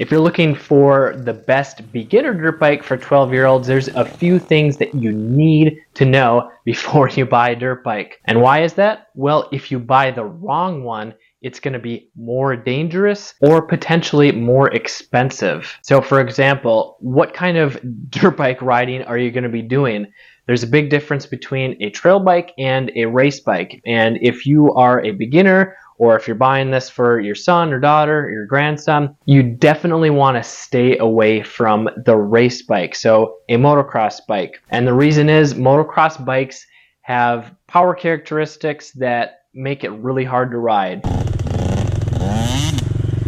If you're looking for the best beginner dirt bike for 12 year olds, there's a few things that you need to know before you buy a dirt bike. And why is that? Well, if you buy the wrong one, it's going to be more dangerous or potentially more expensive. So, for example, what kind of dirt bike riding are you going to be doing? There's a big difference between a trail bike and a race bike. And if you are a beginner or if you're buying this for your son or daughter or your grandson, you definitely want to stay away from the race bike, so a motocross bike. And the reason is motocross bikes have power characteristics that make it really hard to ride.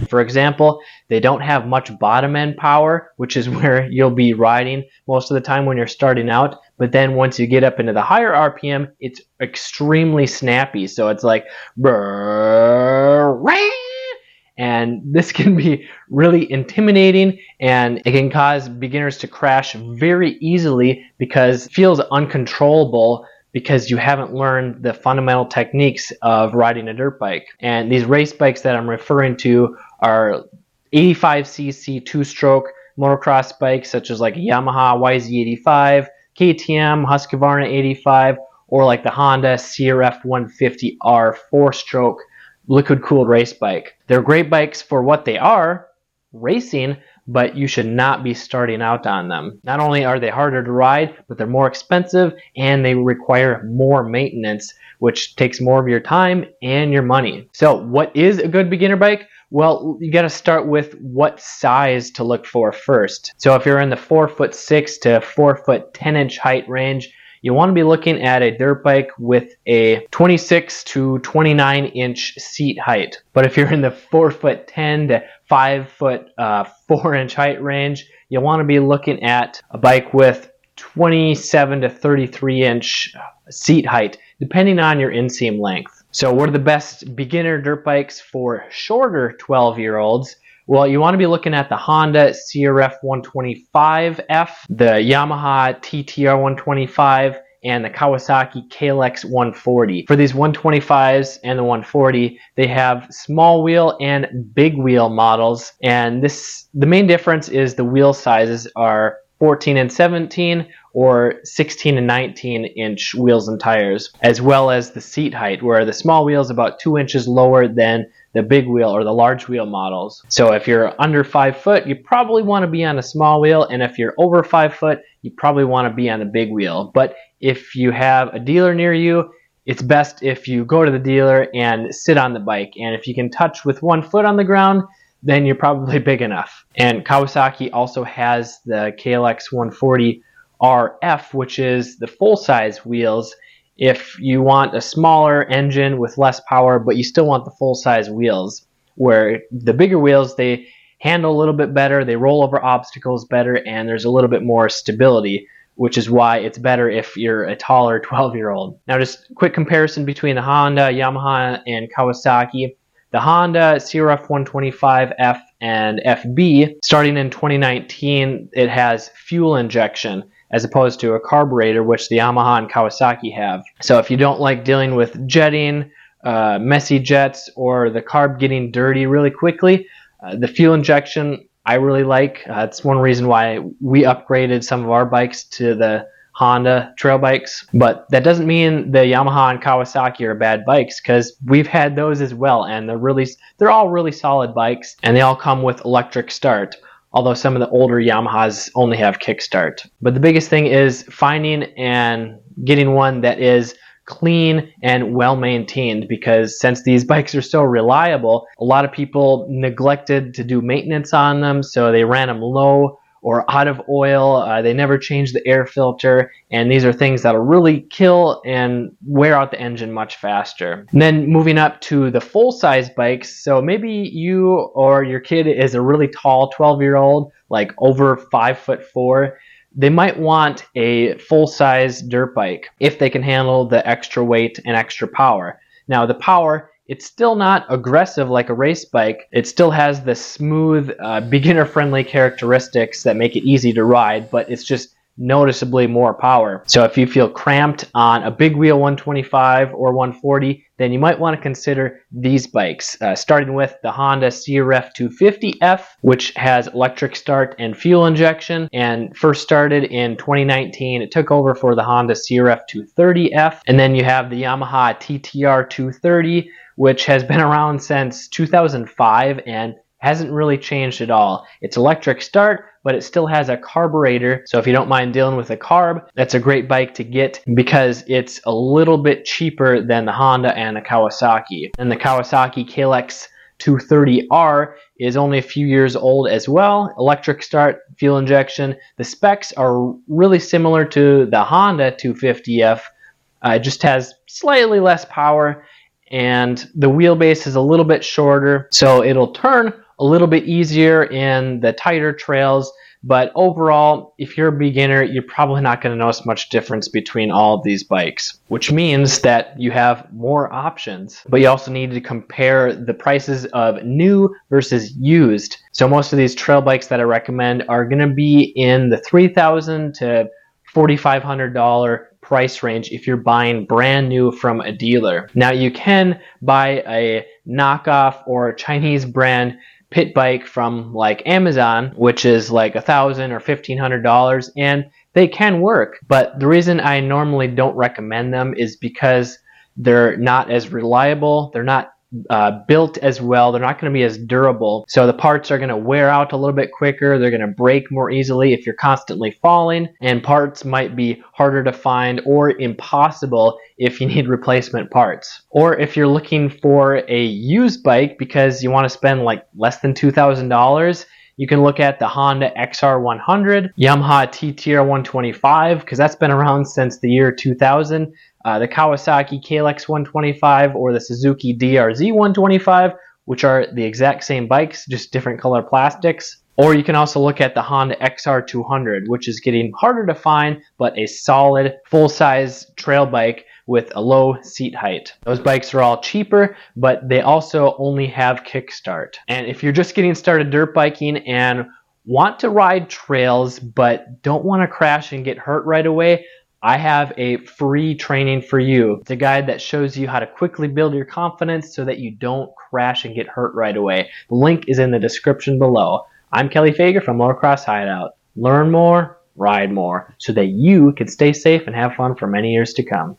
For example, they don't have much bottom end power, which is where you'll be riding most of the time when you're starting out. But then once you get up into the higher RPM, it's extremely snappy. So it's like, and this can be really intimidating and it can cause beginners to crash very easily because it feels uncontrollable because you haven't learned the fundamental techniques of riding a dirt bike. And these race bikes that I'm referring to are 85cc two-stroke motocross bikes such as like Yamaha YZ85, KTM Husqvarna 85, or like the Honda CRF 150R four-stroke liquid-cooled race bike. They're great bikes for what they are, racing, but you should not be starting out on them. Not only are they harder to ride, but they're more expensive and they require more maintenance, which takes more of your time and your money. So, what is a good beginner bike? Well, you got to start with what size to look for first. So if you're in the 4 foot 6 to 4 foot 10 inch height range, you want to be looking at a dirt bike with a 26 to 29 inch seat height. But if you're in the 4 foot 10 to 5 foot uh, 4 inch height range, you want to be looking at a bike with 27 to 33 inch seat height, depending on your inseam length. So what are the best beginner dirt bikes for shorter 12 year olds? Well, you want to be looking at the Honda CRF 125F, the Yamaha TTR 125, and the Kawasaki KLX 140. For these 125s and the 140, they have small wheel and big wheel models, and this the main difference is the wheel sizes are 14 and 17 or 16 and 19 inch wheels and tires, as well as the seat height, where the small wheel is about 2 inches lower than the big wheel or the large wheel models. So if you're under 5 foot, you probably want to be on a small wheel, and if you're over 5 foot, you probably want to be on a big wheel. But if you have a dealer near you, it's best if you go to the dealer and sit on the bike. And if you can touch with one foot on the ground, then you're probably big enough. And Kawasaki also has the KLX 140 RF, which is the full size wheels. If you want a smaller engine with less power, but you still want the full size wheels, where the bigger wheels they handle a little bit better, they roll over obstacles better, and there's a little bit more stability, which is why it's better if you're a taller 12 year old. Now, just quick comparison between the Honda, Yamaha, and Kawasaki. The Honda CRF 125F and FB, starting in 2019, it has fuel injection as opposed to a carburetor, which the Yamaha and Kawasaki have. So if you don't like dealing with jetting, uh, messy jets, or the carb getting dirty really quickly, uh, the fuel injection I really like. Uh, it's one reason why we upgraded some of our bikes to the Honda trail bikes. But that doesn't mean the Yamaha and Kawasaki are bad bikes because we've had those as well, and they're really they're all really solid bikes, and they all come with electric start. Although some of the older Yamahas only have kickstart. But the biggest thing is finding and getting one that is clean and well maintained because since these bikes are so reliable, a lot of people neglected to do maintenance on them, so they ran them low or out of oil. Uh, they never change the air filter, and these are things that'll really kill and wear out the engine much faster. And then moving up to the full size bikes, so maybe you or your kid is a really tall 12 year old, like over five foot four. They might want a full size dirt bike if they can handle the extra weight and extra power. Now, the power it's still not aggressive like a race bike. It still has the smooth, uh, beginner friendly characteristics that make it easy to ride, but it's just noticeably more power. So if you feel cramped on a big wheel 125 or 140, then you might want to consider these bikes, uh, starting with the Honda CRF 250F, which has electric start and fuel injection, and first started in 2019. It took over for the Honda CRF 230F, and then you have the Yamaha TTR 230, which has been around since 2005 and hasn't really changed at all. It's electric start, but it still has a carburetor. So if you don't mind dealing with a carb, that's a great bike to get because it's a little bit cheaper than the Honda and the Kawasaki. And the Kawasaki KLX 230R is only a few years old as well. Electric start, fuel injection. The specs are really similar to the Honda 250F. Uh, it just has slightly less power and the wheelbase is a little bit shorter so it'll turn a little bit easier in the tighter trails. But overall, if you're a beginner, you're probably not going to notice much difference between all of these bikes, which means that you have more options. But you also need to compare the prices of new versus used. So most of these trail bikes that I recommend are going to be in the 3000 to $4,500 price range if you're buying brand new from a dealer. Now you can buy a knockoff or a Chinese brand pit bike from like Amazon, which is like a thousand or fifteen hundred dollars, and they can work. But the reason I normally don't recommend them is because they're not as reliable. They're not uh, built as well. They're not going to be as durable. So the parts are going to wear out a little bit quicker. They're going to break more easily if you're constantly falling. And parts might be harder to find or impossible if you need replacement parts. Or if you're looking for a used bike because you want to spend like less than $2,000 you can look at the Honda XR100, Yamaha TTR 125, because that's been around since the year 2000, uh, the Kawasaki KLX 125, or the Suzuki DRZ 125, which are the exact same bikes, just different color plastics. Or you can also look at the Honda XR200, which is getting harder to find, but a solid full size trail bike with a low seat height. Those bikes are all cheaper, but they also only have kickstart. And if you're just getting started dirt biking and want to ride trails but don't want to crash and get hurt right away, I have a free training for you. It's a guide that shows you how to quickly build your confidence so that you don't crash and get hurt right away. The link is in the description below. I'm Kelly Fager from Motocross Hideout. Learn more, ride more, so that you can stay safe and have fun for many years to come.